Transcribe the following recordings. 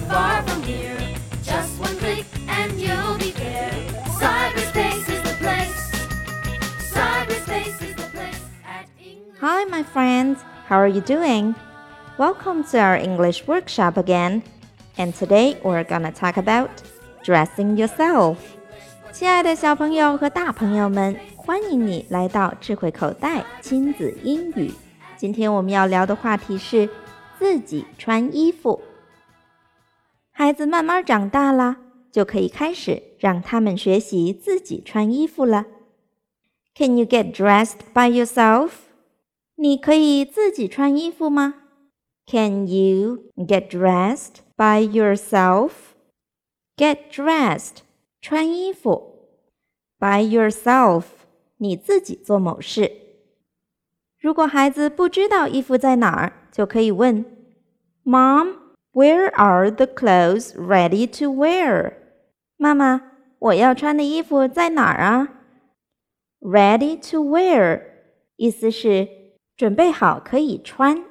far from here. Just one click and you'll be there. Cyberspace is the place. Cyberspace is the place at English. Hi, my friends. How are you doing? Welcome to our English workshop again. And today we're gonna talk about dressing yourself. 亲爱的小朋友和大朋友们，欢迎你来到智慧口袋亲子英语。今天我们要聊的话题是自己穿衣服。 孩子慢慢长大了，就可以开始让他们学习自己穿衣服了。Can you get dressed by yourself？你可以自己穿衣服吗？Can you get dressed by yourself? Get dressed，穿衣服。By yourself，你自己做某事。如果孩子不知道衣服在哪儿，就可以问：“Mom, where are the clothes ready to wear？” 妈妈，我要穿的衣服在哪儿啊？Ready to wear，意思是准备好可以穿。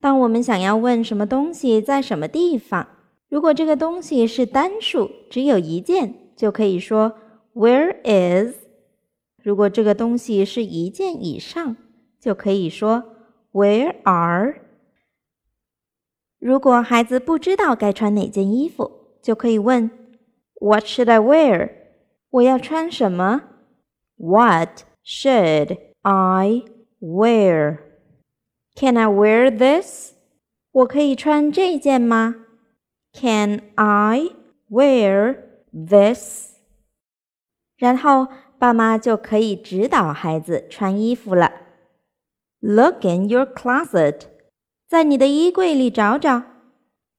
当我们想要问什么东西在什么地方，如果这个东西是单数，只有一件，就可以说 Where is？如果这个东西是一件以上，就可以说 Where are？如果孩子不知道该穿哪件衣服，就可以问 What should I wear？我要穿什么？What should I wear？Can I wear this？我可以穿这件吗？Can I wear this？然后爸妈就可以指导孩子穿衣服了。Look in your closet， 在你的衣柜里找找。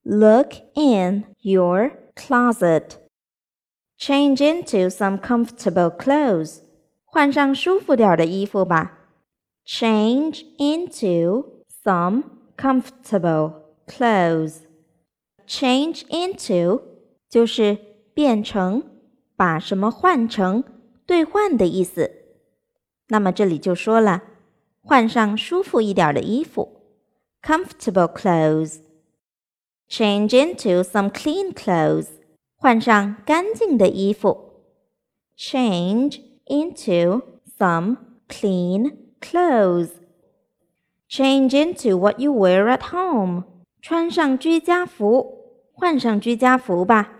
Look in your closet。Change into some comfortable clothes，换上舒服点儿的衣服吧。Change into some comfortable clothes. Change into 就是变成，把什么换成，兑换的意思。那么这里就说了，换上舒服一点的衣服 ，comfortable clothes. Change into some clean clothes. 换上干净的衣服，change into some clean clothes. Change into what you wear at home. 穿上居家服，换上居家服吧。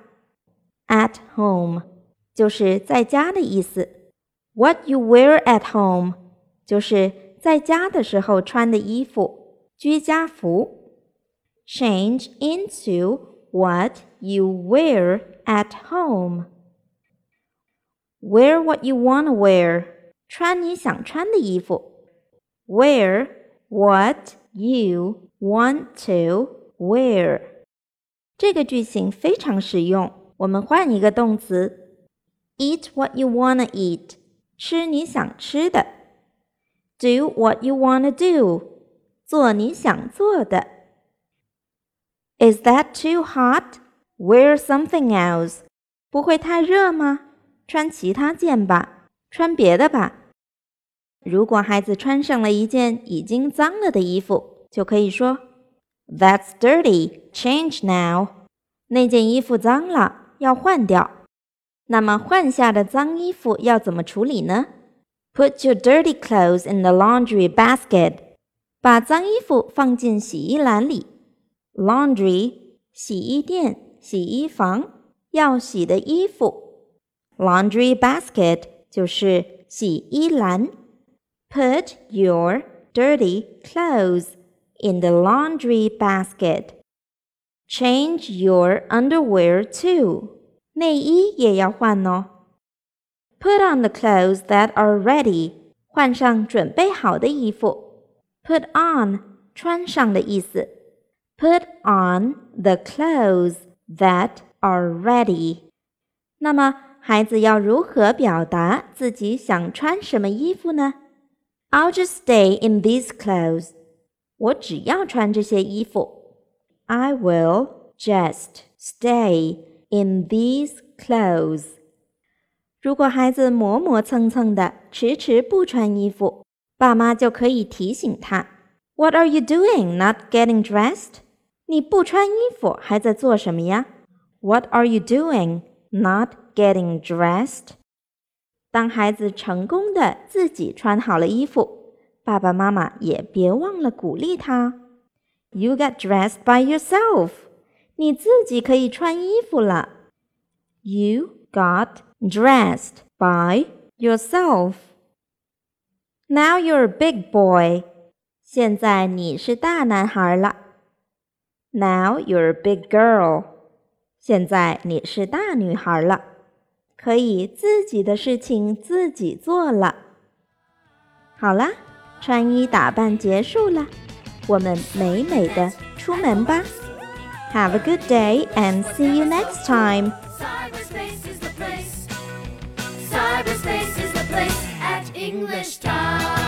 At home 就是在家的意思。What you wear at home 就是在家的时候穿的衣服， 居家服。Change into what you wear at home. Wear what you want to wear. 穿你想穿的衣服。Wear what you want to wear. 这个句型非常实用。我们换一个动词：eat what you wanna eat，吃你想吃的；do what you wanna do， 做你想做的。Is that too hot? Wear something else. 不会太热吗？穿其他件吧，穿别的吧。如果孩子穿上了一件已经脏了的衣服，就可以说：“That's dirty. Change now.” 那件衣服脏了，要换掉。那么换下的脏衣服要怎么处理呢？Put your dirty clothes in the laundry basket. 把脏衣服放进洗衣篮里。Laundry 洗衣店、洗衣房，要洗的衣服。Laundry basket 就是洗衣篮。Put your dirty clothes in the laundry basket. Change your underwear too. 内衣也要换哦。Put on the clothes that are ready. 换上准备好的衣服。 Put on 穿上的意思。Put on the clothes that are ready. 那么孩子要如何表达自己想穿什么衣服呢？I'll just stay in these clothes. 我只要穿这些衣服。I will just stay in these clothes. 如果孩子磨磨蹭蹭的，迟迟不穿衣服， 爸妈就可以提醒他：“What are you doing? Not getting dressed？” 你不穿衣服还在做什么呀？What are you doing? Not getting dressed. 当孩子成功的自己穿好了衣服，爸爸妈妈也别忘了鼓励他。You got dressed by yourself. 你自己可以穿衣服了。You got dressed by yourself. Now you're a big boy. 现在你是大男孩了。Now you're a big girl. 现在你是大女孩了，可以自己的事情自己做了。好啦，穿衣打扮结束了，我们美美的出门吧。Have a good day and see you next time. English time.